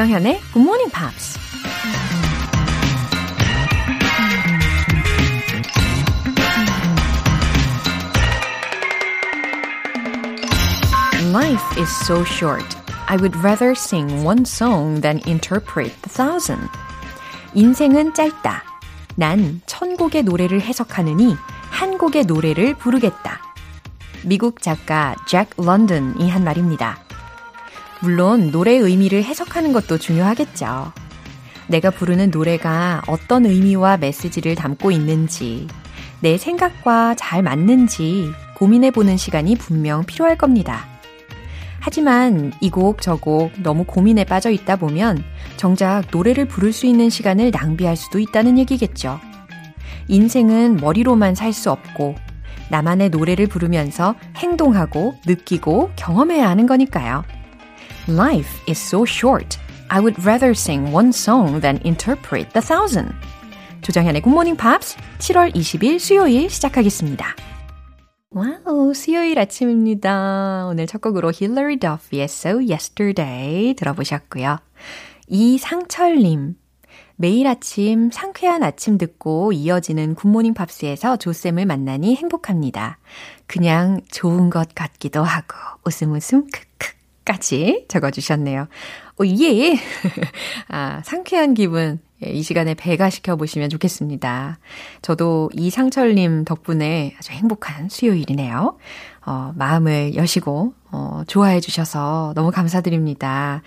조정현의 Good Morning Pops. Life is so short. I would rather sing one song than interpret a thousand. 인생은 짧다. 난 천 곡의 노래를 해석하느니 한 곡의 노래를 부르겠다. 미국 작가 잭 런던이 한 말입니다. 물론 노래의 의미를 해석하는 것도 중요하겠죠. 내가 부르는 노래가 어떤 의미와 메시지를 담고 있는지, 내 생각과 잘 맞는지 고민해 보는 시간이 분명 필요할 겁니다. 하지만 이 곡, 저 곡 너무 고민에 빠져 있다 보면 정작 노래를 부를 수 있는 시간을 낭비할 수도 있다는 얘기겠죠. 인생은 머리로만 살 수 없고 나만의 노래를 부르면서 행동하고 느끼고 경험해야 하는 거니까요. Life is so short. I would rather sing one song than interpret the thousand. 조정현의 Morning Pops 7월 20일 수요일 시작하겠습니다. wow, 수요일 아침입니다. 오늘 첫 곡으로 Hilary Duff의 So Yesterday 들어보셨고요. 이상철님, 매일 아침 상쾌한 아침 듣고 이어지는 굿모닝 팝스에서 조쌤을 만나니 행복합니다. 그냥 좋은 것 같기도 하고 웃음 웃음 크크 까지 적어주셨네요. 오, 예! 아, 상쾌한 기분 예, 이 시간에 배가 시켜 보시면 좋겠습니다. 저도 이상철님 덕분에 아주 행복한 수요일이네요. 어, 마음을 여시고, 어, 좋아해 주셔서 너무 감사드립니다.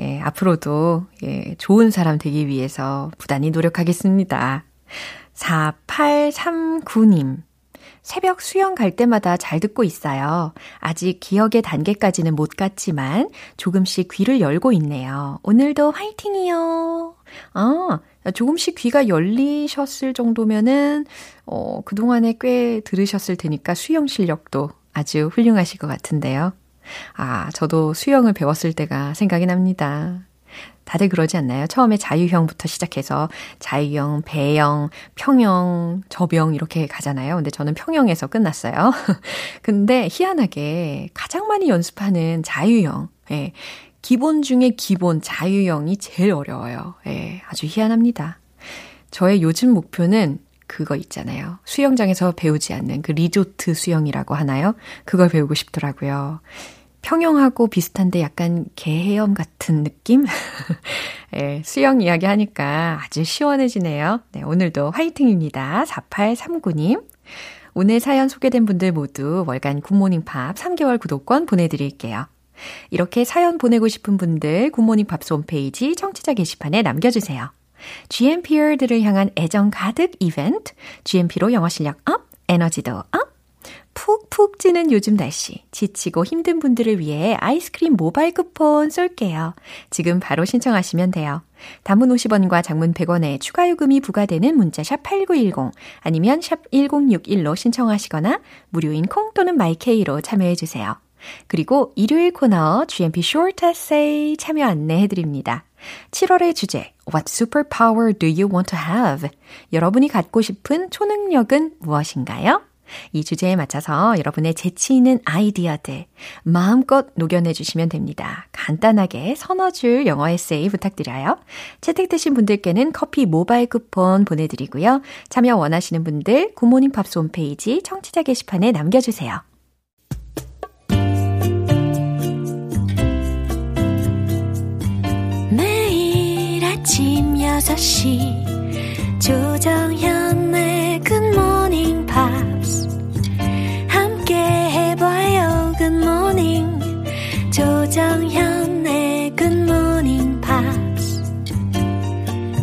예, 앞으로도 예, 좋은 사람 되기 위해서 부단히 노력하겠습니다. 4839님. 새벽 수영 갈 때마다 잘 듣고 있어요. 아직 기억의 단계까지는 못 갔지만 조금씩 귀를 열고 있네요. 오늘도 화이팅이요. 아, 조금씩 귀가 열리셨을 정도면은, 어, 그동안에 꽤 들으셨을 테니까 수영 실력도 아주 훌륭하실 것 같은데요. 아, 저도 수영을 배웠을 때가 생각이 납니다. 다들 그러지 않나요? 처음에 자유형부터 시작해서 자유형, 배영, 평영, 저병 이렇게 가잖아요. 근데 저는 평영에서 끝났어요. 근데 희한하게 가장 많이 연습하는 자유형. 예. 기본 중에 기본 자유형이 제일 어려워요. 예. 아주 희한합니다. 저의 요즘 목표는 그거 있잖아요. 수영장에서 배우지 않는 그 리조트 수영이라고 하나요? 그걸 배우고 싶더라고요. 평형하고 비슷한데 약간 개헤엄 같은 느낌? 네, 수영 이야기 하니까 아주 시원해지네요. 네, 오늘도 화이팅입니다. 4839님. 오늘 사연 소개된 분들 모두 월간 굿모닝 팝 3개월 구독권 보내드릴게요. 이렇게 사연 보내고 싶은 분들 굿모닝 팝스 홈페이지 청취자 게시판에 남겨주세요. GMPer들을 향한 애정 가득 이벤트, GMP로 영어 실력 up, 에너지도 up, 푹푹 찌는 요즘 날씨, 지치고 힘든 분들을 위해 아이스크림 모바일 쿠폰 쏠게요. 지금 바로 신청하시면 돼요. 단문 50원과 장문 100원에 추가 요금이 부과되는 문자 샵 8910 아니면 샵 1061로 신청하시거나 무료인 콩 또는 마이케이로 참여해 주세요. 그리고 일요일 코너 GMP Short Essay 참여 안내해 드립니다. 7월의 주제 What superpower do you want to have? 여러분이 갖고 싶은 초능력은 무엇인가요? 이 주제에 맞춰서 여러분의 재치 있는 아이디어들 마음껏 녹여내 주시면 됩니다. 간단하게 서너 줄 영어 에세이 부탁드려요. 채택되신 분들께는 커피 모바일 쿠폰 보내드리고요. 참여 원하시는 분들 굿모닝 팝스 홈페이지 청취자 게시판에 남겨주세요. 매일 아침 6시 조정현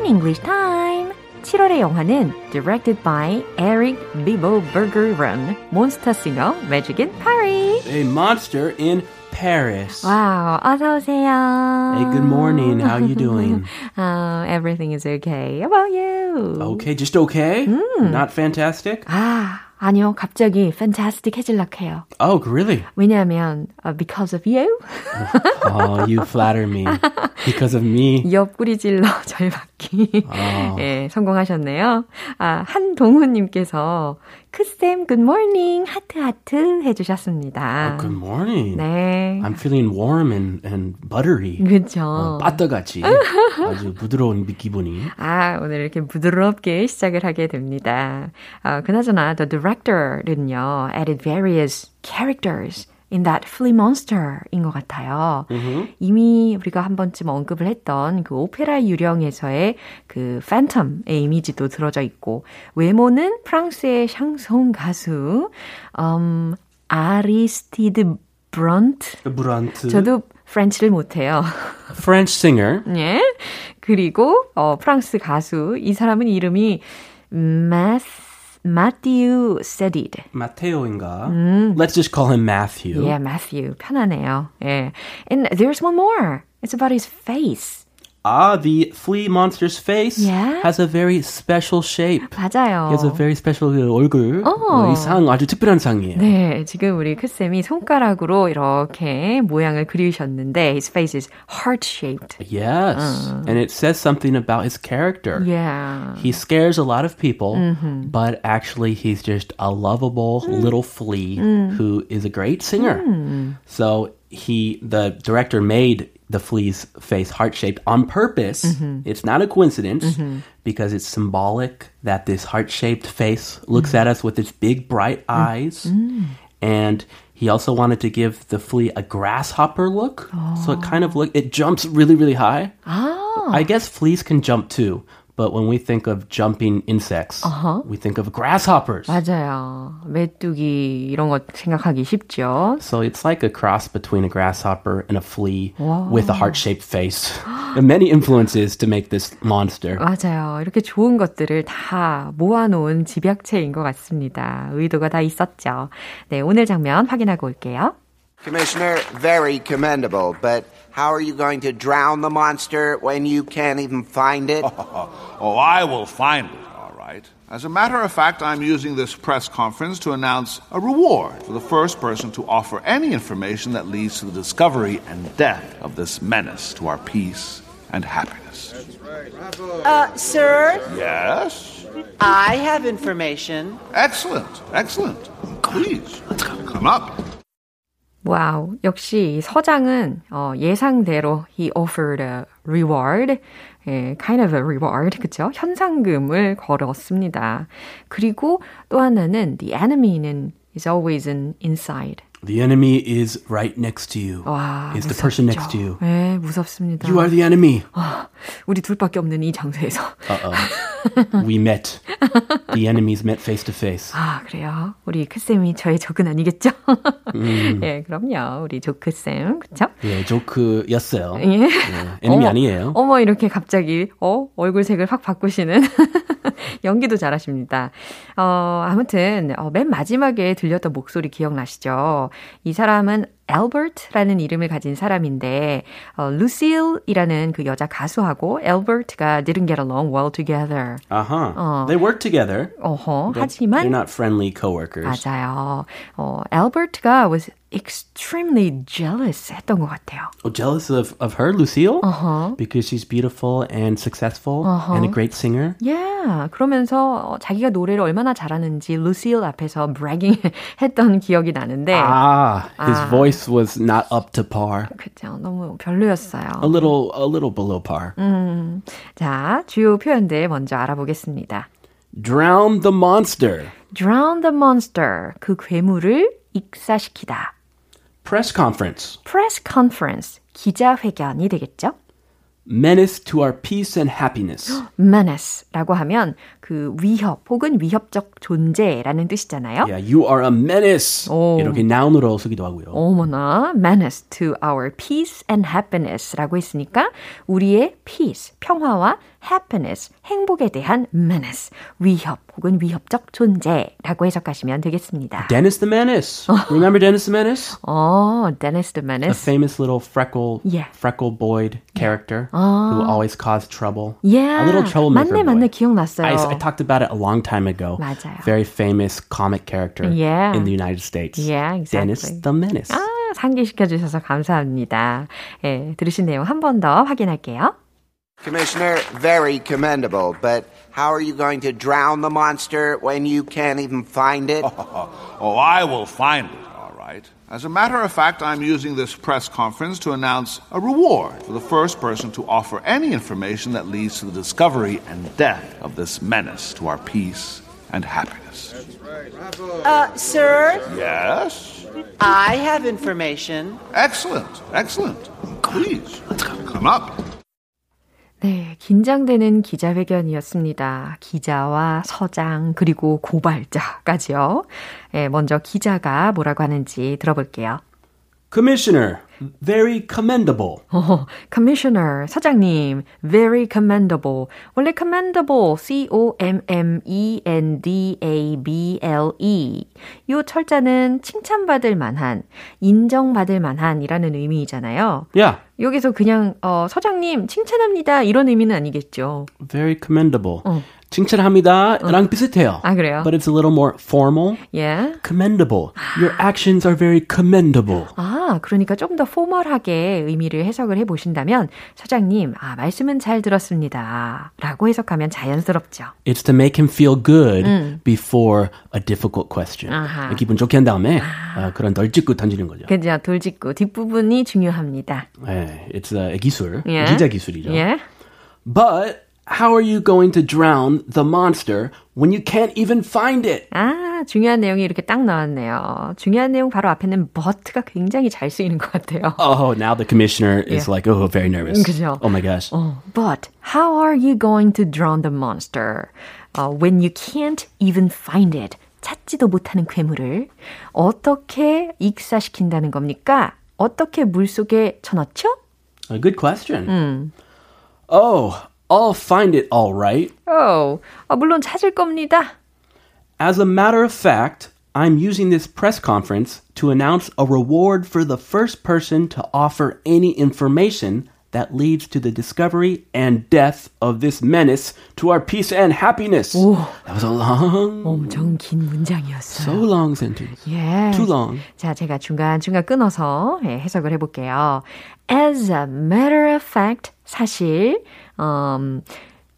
Screen English Time. 7월의 영화는 directed by Eric Bibo Bergeron, Monster Singer, Magic in Paris. A monster in Paris. 와우, 어서 오세요. Hey, good morning. How you doing? uh, everything is okay. How about you? Okay, just okay? Not fantastic? 아, 아니요. 갑자기 fantastic 해질락해요. Oh, really? 왜냐하면 uh, because of you. Oh, you flatter me. Because of me. 옆구리 질러 절 받기. 아. 예, 성공하셨네요. 아, 한동훈님께서 크쌤 good morning 하트 하트 해주셨습니다. Good morning. 네. I'm feeling warm and, and buttery. 그죠. 어, 빠뜨같이 아주 부드러운 기분이. 아, 오늘 이렇게 부드럽게 시작을 하게 됩니다. 아, 그나저나 The Director는요, added various characters in that flea monster인 것 같아요. 이미 우리가 한 번쯤 언급을 했던 그 오페라 유령에서의 그 팬텀의 이미지도 들어져 있고, 외모는 프랑스의 샹송 가수, 음, 아리스티드 브런트. 브란트. 저도 French를 못해요. French singer. 예. 그리고 어 프랑스 가수 이 사람은 이름이 마스 마티우 세디드. 마테오인가? Let's just call him Matthew. 예, 마티우 편하네요. 예. And there's one more. It's about his face. Ah, the flea monster's face Yeah? has a very special shape. 맞아요. He has a very special 그 얼굴. 어. 어, 이상 아주 특별한 상이에요. 네, 지금 우리 크쌤이 손가락으로 이렇게 모양을 그리셨는데 his face is heart-shaped. Yes. And it says something about his character. Yeah. He scares a lot of people, but actually he's just a lovable little flea who is a great singer. So he, the director made the flea's face heart shaped on purpose. Mm-hmm. It's not a coincidence mm-hmm. because it's symbolic that this heart shaped face looks at mm-hmm. us with its big bright eyes. And he also wanted to give the flea a grasshopper look. So it kind of oh. look, it jumps really, really high. Ah. I guess fleas can jump too, but when we think of jumping insects, we think of grasshoppers. 맞아요. 메뚜기 이런 거 생각하기 쉽죠. So it's like a cross between a grasshopper and a flea with a heart-shaped face. and many influences to make this monster. 맞아요. 이렇게 좋은 것들을 다 모아놓은 집약체인 것 같습니다. 의도가 다 있었죠. 네, 오늘 장면 확인하고 올게요. Commissioner, very commendable, but how are you going to drown the monster when you can't even find it? Oh, I will find it, all right. As a matter of fact, I'm using this press conference to announce a reward for the first person to offer any information that leads to the discovery and death of this menace to our peace and happiness. That's right. Bravo. Uh, sir, Yes? I have information. Excellent, excellent. Please, come up. 와우. 역시 이 서장은 어, 예상대로 he offered a reward. 예, kind of a reward. 그쵸? 현상금을 걸었습니다. 그리고 또 하나는 the enemy는 is always an inside. The enemy is right next to you. 와, is the 무섭죠. person next to you. 네, 무섭습니다. You are the enemy. 우리 둘밖에 없는 이 장소에서. Uh-oh. we met. The enemies met face to face. 아, 그래요? 우리 크쌤이 저의 적은 아니겠죠? 예, 그럼요. 우리 조크쌤. 그쵸? 예, 조크였어요. 예. 예, 어머, 아니에요. 어머, 이렇게 갑자기, 어, 얼굴색을 확 바꾸시는 연기도 잘하십니다. 어, 아무튼, 어, 맨 마지막에 들렸던 목소리 기억나시죠? 이 사람은 엘버트라는 이름을 가진 사람인데, 어, 루실이라는 그 여자 가수하고 엘버트가 didn't get along well together. Uh-huh. 어. They work together. 어허, 하지만, they're not friendly coworkers. 맞아요. 어, 엘버트가 was extremely jealous 했던 것 같아요. Oh, jealous of, of her, Lucille? Uh-huh. Because she's beautiful and successful and a great singer? Yeah. 그러면서 어, 자기가 노래를 얼마나 잘하는지 루시일 앞에서 bragging 했던 기억이 나는데 Ah, his Ah. voice was not up to par. 그죠. 너무 별로였어요. A little, a little below par. 자, 주요 표현들 먼저 알아보겠습니다. Drown the monster. drown the monster. 그 괴물을 익사시키다. Press conference. press conference. 기자회견이 되겠죠? Menace to our peace and happiness. menace라고 하면 그 위협 혹은 위협적 존재라는 뜻이잖아요. Yeah, you are a menace. 오. 이렇게 noun으로 쓰기도 하고요. 어머나, menace to our peace and happiness라고 했으니까 우리의 peace, 평화와 happiness, 행복에 대한 menace, 위협 혹은 위협적 존재라고 해석하시면 되겠습니다. Dennis the Menace. Remember Dennis the Menace? 어, Dennis the A Menace. famous little freckle, Yeah. freckle boyed character who always caused trouble. Yeah. A little troublemaker. 맞네, 맞네. boy. 기억났어요. I, I talked about it a long time ago. 맞아요. Very famous comic character Yeah. in the United States. Yeah, Dennis exactly. the Menace. 아, 상기시켜 주셔서 감사합니다. 예, 들으신 내용 한 번 더 확인할게요. Commissioner, very commendable, but how are you going to drown the monster when you can't even find it? Oh, I will find it, all right. As a matter of fact, I'm using this press conference to announce a reward for the first person to offer any information that leads to the discovery and death of this menace to our peace and happiness. That's right. Bravo. Uh, sir, Yes? I have information. Excellent, excellent. Please, come up. 네, 긴장되는 기자회견이었습니다. 기자와 서장 그리고 고발자까지요. 예, 먼저 기자가 뭐라고 하는지 들어볼게요. Commissioner, very commendable. 어, Commissioner, 사장님, very commendable. 원래 commendable, C-O-M-M-E-N-D-A-B-L-E. 요 철자는 칭찬받을 만한, 인정받을 만한이라는 의미이잖아요. Yeah, 여기서 그냥 어, 서장님 칭찬합니다 이런 의미는 아니겠죠. very commendable. 칭찬합니다랑 비슷해요. 아, 그래요? But it's a little more formal. 예. Commendable. Your actions are very commendable. 아, 그러니까 좀더 포멀하게 의미를 해석을 해 보신다면 사장님, 아, 말씀은 잘 들었습니다. 라고 해석하면 자연스럽죠. It's to make him feel good before a difficult question. 아하. 기분 좋게 한 다음에 어, 그런 널찍고 던지는 거죠. 그죠? 돌직구 뒷부분이 중요합니다. 네, it's a 기술, 예. 기자 기술이죠. 예. But how are you going to drown the monster when you can't even find it? 아, 중요한 내용이 이렇게 딱 나왔네요. 중요한 내용 바로 앞에는 but가 굉장히 잘 쓰이는 것 같아요. Oh, now the commissioner is Yeah. like, oh, very nervous. 그죠? Oh my gosh. 어, but how are you going to drown the monster uh, when you can't even find it? 찾지도 못하는 괴물을 어떻게 익사시킨다는 겁니까? 어떻게 물 속에 쳐넣죠? A good question. Oh, I'll find it all right. 어, 아, 물론 찾을 겁니다. As a matter of fact, I'm using this press conference to announce a reward for the first person to offer any information that leads to the discovery and death of this menace to our peace and happiness. That was a long, 엄청 긴 문장이었어요. so long sentence. 예. Too long. 자, 제가 중간중간 끊어서 예, 해석을 해볼게요. As a matter of fact, 사실, um,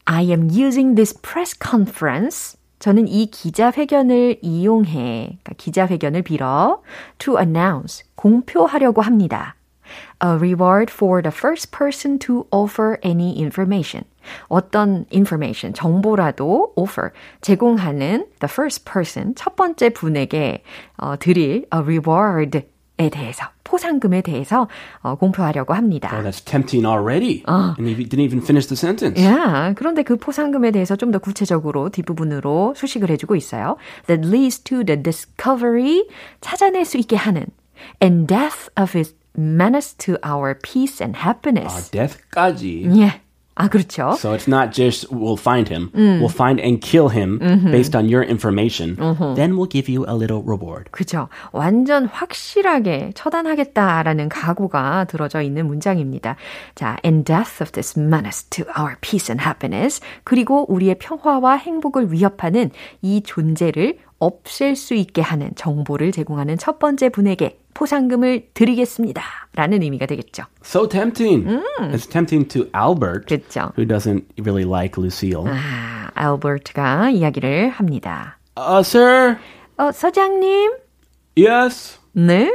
I am using this press conference. 저는 이 기자회견을 이용해, 그러니까 기자회견을 빌어 to announce, 공표하려고 합니다. A reward for the first person to offer any information. 어떤 information, 정보라도 offer, 제공하는 the first person, 첫 번째 분에게 어, 드릴 a reward에 대해서, 포상금에 대해서 어, 공표하려고 합니다. Oh, that's tempting already. And he didn't even finish the sentence. 야, 그런데 그 포상금에 대해서 좀 더 구체적으로 뒷부분으로 수식을 해주고 있어요. That leads to the discovery, 찾아낼 수 있게 하는, and death of its menace to our peace and happiness. death까지. 예. 아, 그렇죠. So it's not just we'll find him, we'll find and kill him based on your information. Then we'll give you a little reward. 그죠. 완전 확실하게 처단하겠다라는 각오가 들어져 있는 문장입니다. 자, and death of this menace to our peace and happiness. 그리고 우리의 평화와 행복을 위협하는 이 존재를 없앨 수 있게 하는 정보를 제공하는 첫 번째 분에게 포상금을 드리겠습니다. 라는 의미가 되겠죠. So tempting. It's tempting to Albert, 그렇죠. who doesn't really like Lucille. 아, 알버트가 이야기를 합니다. Uh, sir? 어, 서장님? Yes? 네?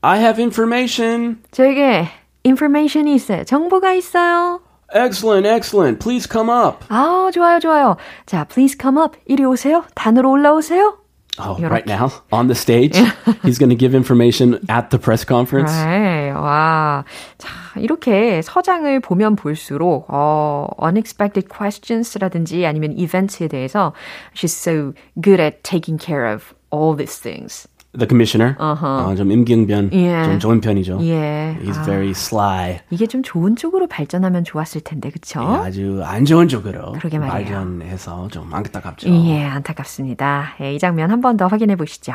I have information. 저에게 인포메이션이 있어요. 정보가 있어요. Excellent, excellent. Please come up. 아, 좋아요, 좋아요. 자, please come up. 이리 오세요. 단으로 올라오세요. Oh, You're right okay. now, on the stage. He's going to give information at the press conference. 네, 와. 자, 이렇게 서장을 보면 볼수록, 어, unexpected questions라든지 아니면 events에 대해서 she's so good at taking care of all these things. The commissioner. 어, 좀 임기응변 예. 좀 좋은 편이죠. 예. He's 아, very sly. 이게 좀 좋은 쪽으로 발전하면 좋았을 텐데, 그쵸? 예, 아주 안 좋은 쪽으로 그러게 말이에요. 발전해서 좀 안타깝죠. 예, 안타깝습니다. 예, 이 장면 한 번 더 확인해 보시죠.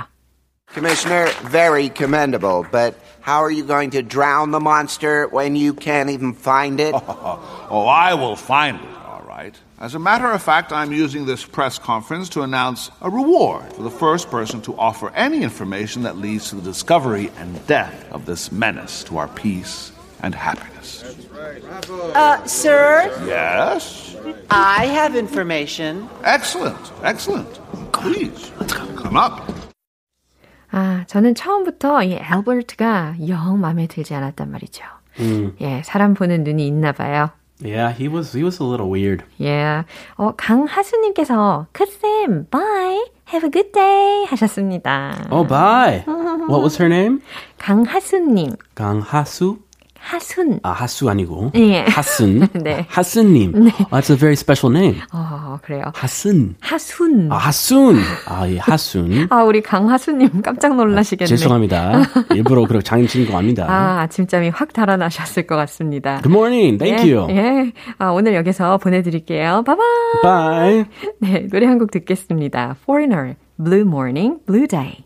Commissioner, very commendable, but how are you going to drown the monster when you can't even find it? Oh, I will find it, all right. As a matter of fact, I'm using this press conference to announce a reward for the first person to offer any information that leads to the discovery and death of this menace to our peace and happiness. Uh, sir, Yes? I have information. Excellent, excellent. Please, come up. 아, 저는 처음부터 이 알버트가 영 마음에 들지 않았단 말이죠. 예, 사람 보는 눈이 있나 봐요. Yeah, he was he was a little weird. 예. 어, 강하수님께서, 크쌤, bye, have a good day 하셨습니다. Oh, bye. What was her name? 강하수님, 강하수? 하순. 아, 하수 아니고. 예. 하순. 네. 하순님. Oh, that's a very special name. 어, 그래요. 하순. 하순. 아, 하순. 아, 예, 하순. 아, 우리 강하수님 깜짝 놀라시겠네. 죄송합니다. 일부러 그렇게 장난친 거 아닙니다. 아, 아침잠이 확 달아나셨을 것 같습니다. Good morning. Thank 예, you. 예. 아, 오늘 여기서 보내드릴게요. 바이바이. Bye. 네, 노래 한 곡 듣겠습니다. Foreigner, Blue Morning, Blue Day.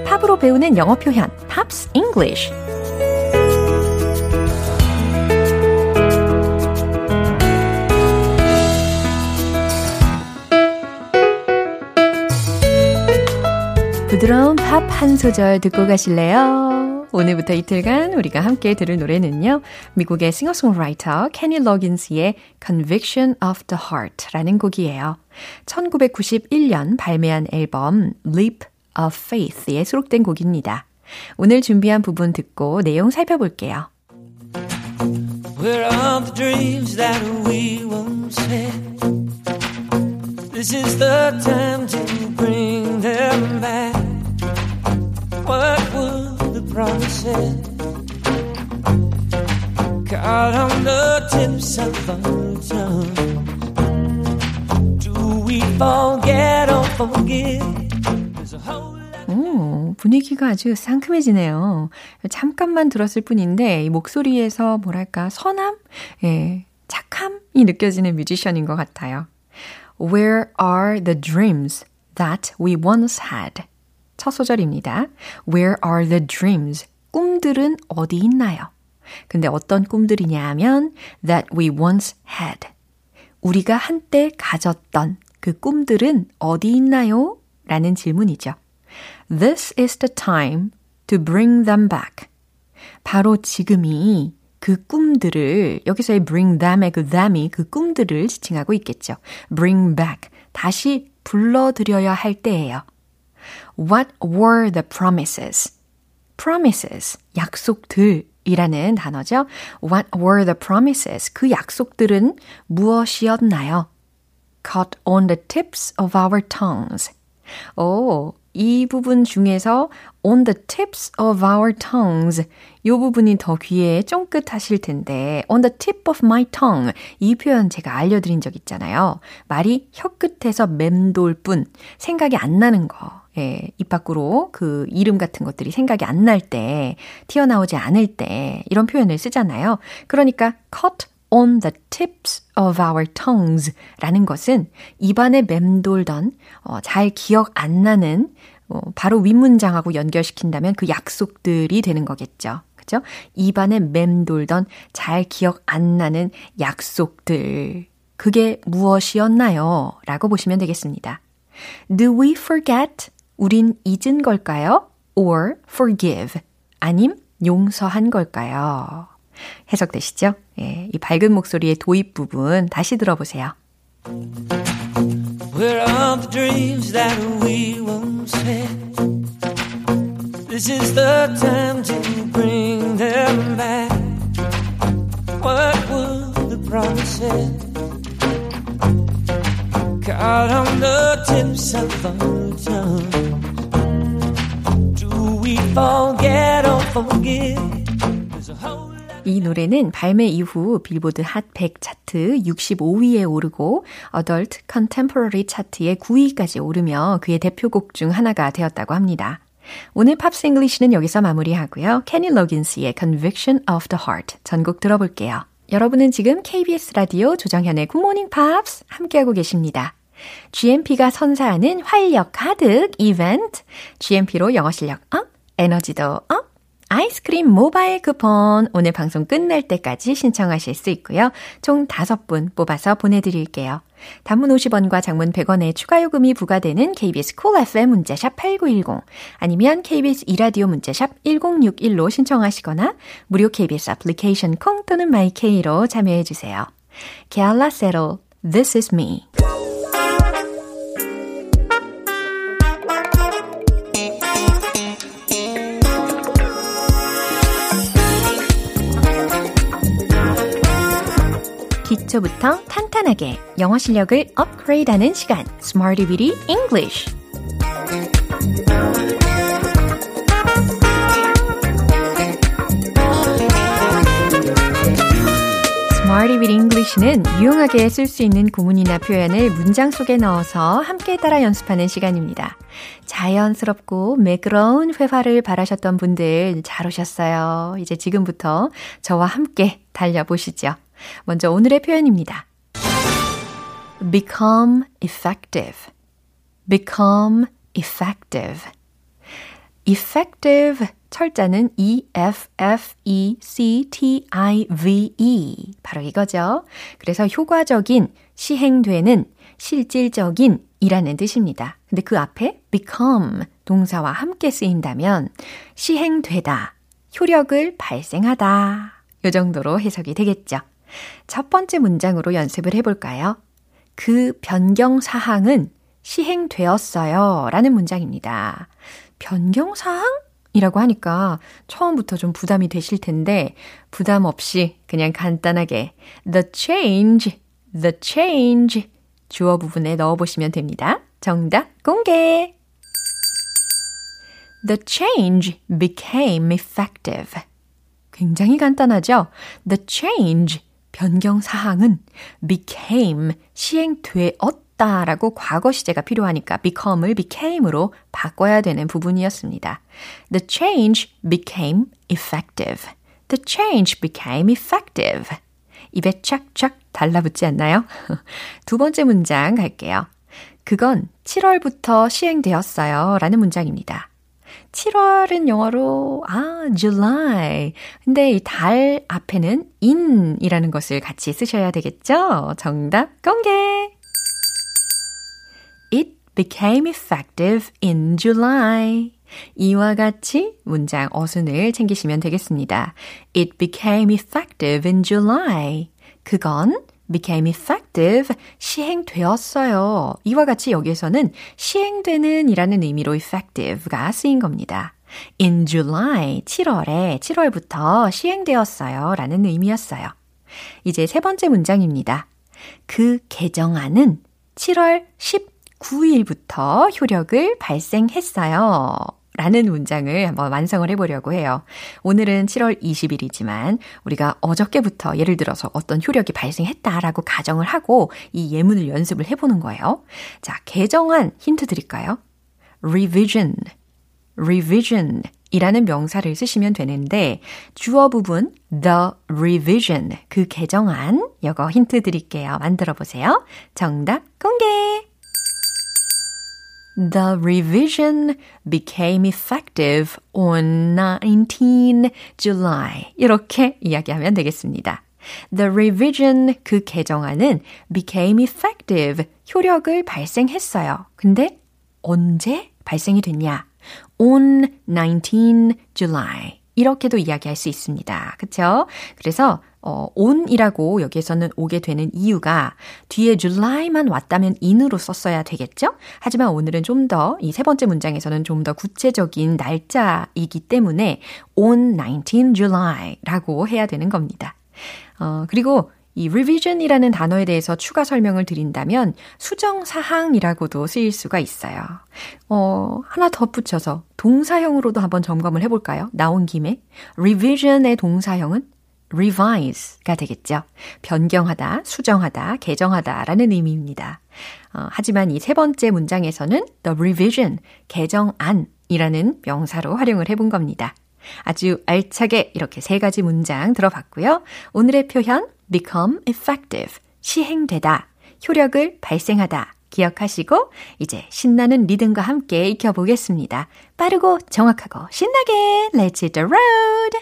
배우는 영어 표현 Pops English 부드러운 팝 한 소절 듣고 가실래요? 오늘부터 이틀간 우리가 함께 들을 노래는요. 미국의 싱어송라이터 케니 로긴스의 Conviction of the Heart라는 곡이에요. 1991년 발매한 앨범 Leap of Faith에 수록된 곡입니다. 오늘 준비한 부분 듣고 내용 살펴볼게요. Where are the dreams that we once had? This is the time to bring them back. What were the promises? Caught on the tips of our tongues. Do we forget or forgive? 분위기가 아주 상큼해지네요. 잠깐만 들었을 뿐인데 이 목소리에서 뭐랄까 선함, 예, 착함이 느껴지는 뮤지션인 것 같아요. Where are the dreams that we once had? 첫 소절입니다. Where are the dreams? 꿈들은 어디 있나요? 근데 어떤 꿈들이냐 하면 that we once had. 우리가 한때 가졌던 그 꿈들은 어디 있나요? 라는 질문이죠. This is the time to bring them back. 바로 지금이 그 꿈들을, 여기서의 bring them의 그 them이 그 꿈들을 지칭하고 있겠죠. bring back. 다시 불러들여야 할 때예요. What were the promises? promises. 약속들이라는 단어죠. What were the promises? 그 약속들은 무엇이었나요? Caught on the tips of our tongues. 오, 이 부분 중에서 on the tips of our tongues 이 부분이 더 귀에 쫑긋하실 텐데 on the tip of my tongue 이 표현 제가 알려드린 적 있잖아요. 말이 혀끝에서 맴돌 뿐 생각이 안 나는 거. 예, 입 밖으로 그 이름 같은 것들이 생각이 안 날 때, 튀어나오지 않을 때, 이런 표현을 쓰잖아요. 그러니까, caught on the tips of our tongues 라는 것은 입안에 맴돌던, 어, 잘 기억 안 나는, 어, 바로 윗문장하고 연결시킨다면 그 약속들이 되는 거겠죠. 그죠? 입안에 맴돌던 잘 기억 안 나는 약속들. 그게 무엇이었나요? 라고 보시면 되겠습니다. Do we forget? 우린 잊은 걸까요? Or forgive? 아님 용서한 걸까요? 해석되시죠? 예, 이 밝은 목소리의 도입 부분 다시 들어보세요. Where are the dreams that we once had? This is the time to bring them back. What were the promises? Caught on the tips of our tongue. Do we forget or forgive? There's a whole 이 노래는 발매 이후 빌보드 핫 100 차트 65위에 오르고 Adult Contemporary 차트의 9위까지 오르며 그의 대표곡 중 하나가 되었다고 합니다. 오늘 Pops English는 여기서 마무리하고요. 케니 로긴스의 Conviction of the Heart 전곡 들어볼게요. 여러분은 지금 KBS 라디오 조정현의 Morning Pops 함께하고 계십니다. GMP가 선사하는 활력 가득 이벤트 GMP로 영어 실력 up, 에너지도 up, 아이스크림 모바일 쿠폰 오늘 방송 끝날 때까지 신청하실 수 있고요. 총 5분 뽑아서 보내드릴게요. 단문 50원과 장문 100원의 추가 요금이 부과되는 KBS cool cool FM 문자샵 8910 아니면 KBS 이라디오 문자샵 1061로 신청하시거나 무료 KBS 애플리케이션 콩 또는 마이케이로 참여해 주세요. Keala Settle, This is Me. 기초부터 탄탄하게 영어 실력을 업그레이드하는 시간, Smarty Bitty English. Bitty English는 유용하게 쓸 수 있는 구문이나 표현을 문장 속에 넣어서 함께 따라 연습하는 시간입니다. 자연스럽고 매끄러운 회화를 바라셨던 분들 잘 오셨어요. 이제 지금부터 저와 함께 달려보시죠. 먼저 오늘의 표현입니다. become effective. become effective. effective 철자는 E-F-F-E-C-T-I-V-E. 바로 이거죠. 그래서 효과적인, 시행되는, 실질적인 이라는 뜻입니다. 근데 그 앞에 become 동사와 함께 쓰인다면 시행되다, 효력을 발생하다. 요 정도로 해석이 되겠죠. 첫 번째 문장으로 연습을 해볼까요? 그 변경 사항은 시행되었어요. 라는 문장입니다. 변경 사항? 이라고 하니까 처음부터 좀 부담이 되실 텐데 부담 없이 그냥 간단하게 the change, the change 주어 부분에 넣어보시면 됩니다. 정답 공개! The change became effective. 굉장히 간단하죠? The change 변경 사항은 became 시행되었다 라고 과거 시제가 필요하니까 become을 became으로 바꿔야 되는 부분이었습니다. The change became effective. The change became effective. 입에 착착 달라붙지 않나요? 두 번째 문장 갈게요. 그건 7월부터 시행되었어요. 라는 문장입니다. 7월은 영어로 아, July. 근데 이 달 앞에는 in이라는 것을 같이 쓰셔야 되겠죠? 정답 공개. It became effective in July. 이와 같이 문장 어순을 챙기시면 되겠습니다. It became effective in July. 그건 became effective, 시행되었어요. 이와 같이 여기에서는 시행되는 이라는 의미로 effective가 쓰인 겁니다. In July, 7월에 7월부터 시행되었어요 라는 의미였어요. 이제 세 번째 문장입니다. 그 개정안은 7월 19일부터 효력을 발생했어요. 라는 문장을 한번 완성을 해보려고 해요. 오늘은 7월 20일이지만 우리가 어저께부터 예를 들어서 어떤 효력이 발생했다라고 가정을 하고 이 예문을 연습을 해보는 거예요. 자, 개정안 힌트 드릴까요? revision, revision 이라는 명사를 쓰시면 되는데 주어 부분 the revision 그 개정안 이거 힌트 드릴게요. 만들어 보세요. 정답 공개! The revision became effective on 19 July. 이렇게 이야기하면 되겠습니다. The revision, 그 개정안은 became effective, 효력을 발생했어요. 근데 언제 발생이 됐냐? On 19 July. 이렇게도 이야기할 수 있습니다. 그쵸? 그래서 어, on이라고 여기에서는 오게 되는 이유가 뒤에 July만 왔다면 in으로 썼어야 되겠죠? 하지만 오늘은 좀 더, 이 세 번째 문장에서는 좀 더 구체적인 날짜이기 때문에 on 19 July라고 해야 되는 겁니다. 어, 그리고 이 revision이라는 단어에 대해서 추가 설명을 드린다면 수정 사항이라고도 쓰일 수가 있어요. 어, 하나 덧붙여서 동사형으로도 한번 점검을 해볼까요? 나온 김에. revision의 동사형은 revise가 되겠죠. 변경하다, 수정하다, 개정하다 라는 의미입니다. 어, 하지만 이 세 번째 문장에서는 the revision, 개정안이라는 명사로 활용을 해본 겁니다. 아주 알차게 이렇게 세 가지 문장 들어봤고요. 오늘의 표현 become effective, 시행되다, 효력을 발생하다 기억하시고 이제 신나는 리듬과 함께 익혀보겠습니다. 빠르고 정확하고 신나게 Let's hit the road!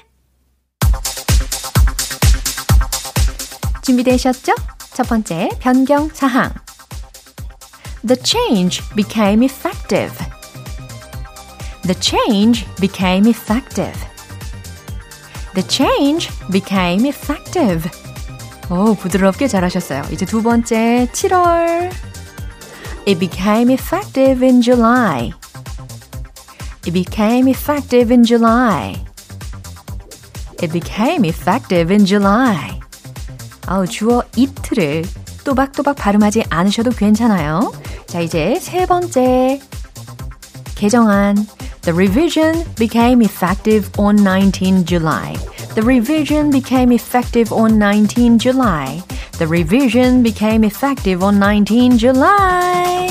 준비되셨죠? 첫 번째 변경 사항 The change became effective. The change became effective. The change became effective. 오, 부드럽게 잘하셨어요. 이제 두 번째, 7월. It became effective in July. It became effective in July. It became effective in July. 아우, 주어 it를 또박또박 발음하지 않으셔도 괜찮아요. 자, 이제 세 번째. 개정안. The revision became effective on 19 July. The revision became effective on 19 July. The revision became effective on 19 July.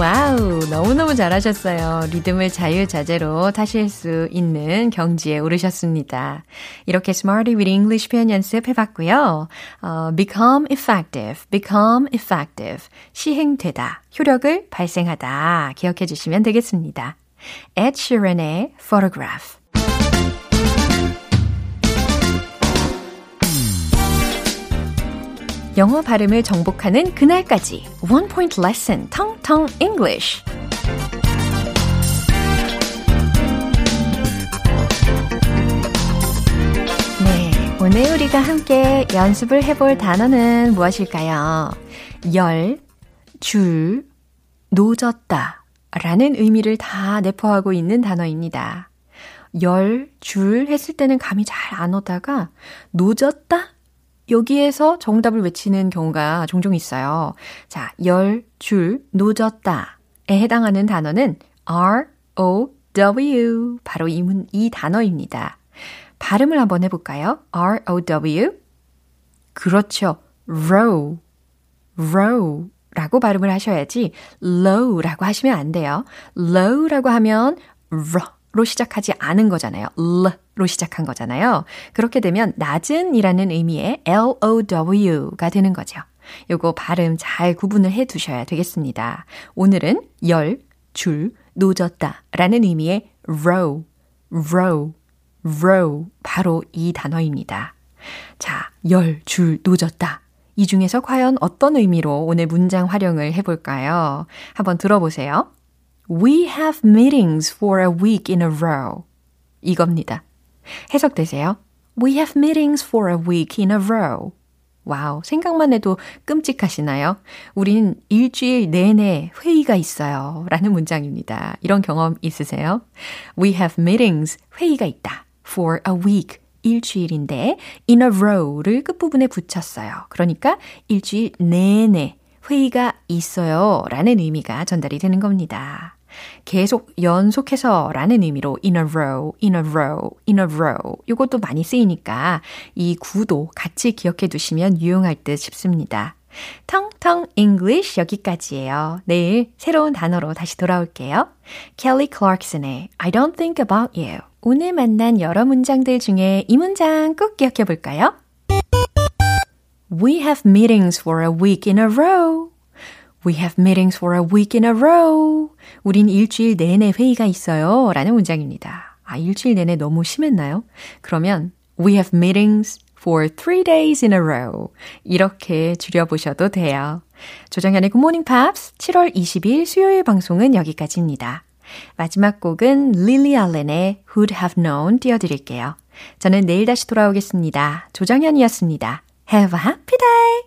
와우, 너무너무 잘하셨어요. 리듬을 자유자재로 타실 수 있는 경지에 오르셨습니다. 이렇게 Smarty with English 표현 연습해봤고요. 어, become effective, become effective. 시행되다, 효력을 발생하다. 기억해 주시면 되겠습니다. Ed Sheeran의 Photograph. 영어 발음을 정복하는 그날까지 One Point Lesson Tong Tong English 네, 오늘 우리가 함께 연습을 해볼 단어는 무엇일까요? 열, 줄, 노졌다 라는 의미를 다 내포하고 있는 단어입니다. 열, 줄 했을 때는 감이 잘 안 오다가 노졌다? 여기에서 정답을 외치는 경우가 종종 있어요. 자, 열, 줄, 노졌다에 해당하는 단어는 R, O, W. 바로 이, 문, 이 단어입니다. 발음을 한번 해볼까요? R, O, W. 그렇죠. row, row. 라고 발음을 하셔야지 low라고 하시면 안 돼요. low라고 하면 r 로 시작하지 않은 거잖아요. l로 시작한 거잖아요. 그렇게 되면 낮은이라는 의미의 low가 되는 거죠. 요거 발음 잘 구분을 해 두셔야 되겠습니다. 오늘은 열, 줄, 노졌다 라는 의미의 row, row, row 바로 이 단어입니다. 자, 열, 줄, 노 젓다. 이 중에서 과연 어떤 의미로 오늘 문장 활용을 해볼까요? 한번 들어보세요. We have meetings for a week in a row. 이겁니다. 해석되세요? We have meetings for a week in a row. wow, 생각만 해도 끔찍하시나요? 우린 일주일 내내 회의가 있어요. 라는 문장입니다. 이런 경험 있으세요? We have meetings, 회의가 있다. for a week, 일주일인데 in a row를 끝부분에 붙였어요. 그러니까 일주일 내내 회의가 있어요. 라는 의미가 전달이 되는 겁니다. 계속 연속해서 라는 의미로 in a row, in a row, in a row. 이것도 많이 쓰이니까 이 구도 같이 기억해 두시면 유용할 듯 싶습니다. 텅텅 English 여기까지예요. 내일 새로운 단어로 다시 돌아올게요. Kelly Clarkson의 I don't think about you. 오늘 만난 여러 문장들 중에 이 문장 꼭 기억해 볼까요? We have meetings for a week in a row. We have meetings for a week in a row. 우린 일주일 내내 회의가 있어요. 라는 문장입니다. 아, 일주일 내내 너무 심했나요? 그러면 We have meetings for three days in a row. 이렇게 줄여보셔도 돼요. 조정현의 Good Morning Pops 7월 20일 수요일 방송은 여기까지입니다. 마지막 곡은 릴리 알렌의 Who'd Have Known 띄워드릴게요. 저는 내일 다시 돌아오겠습니다. 조정현이었습니다. Have a happy day!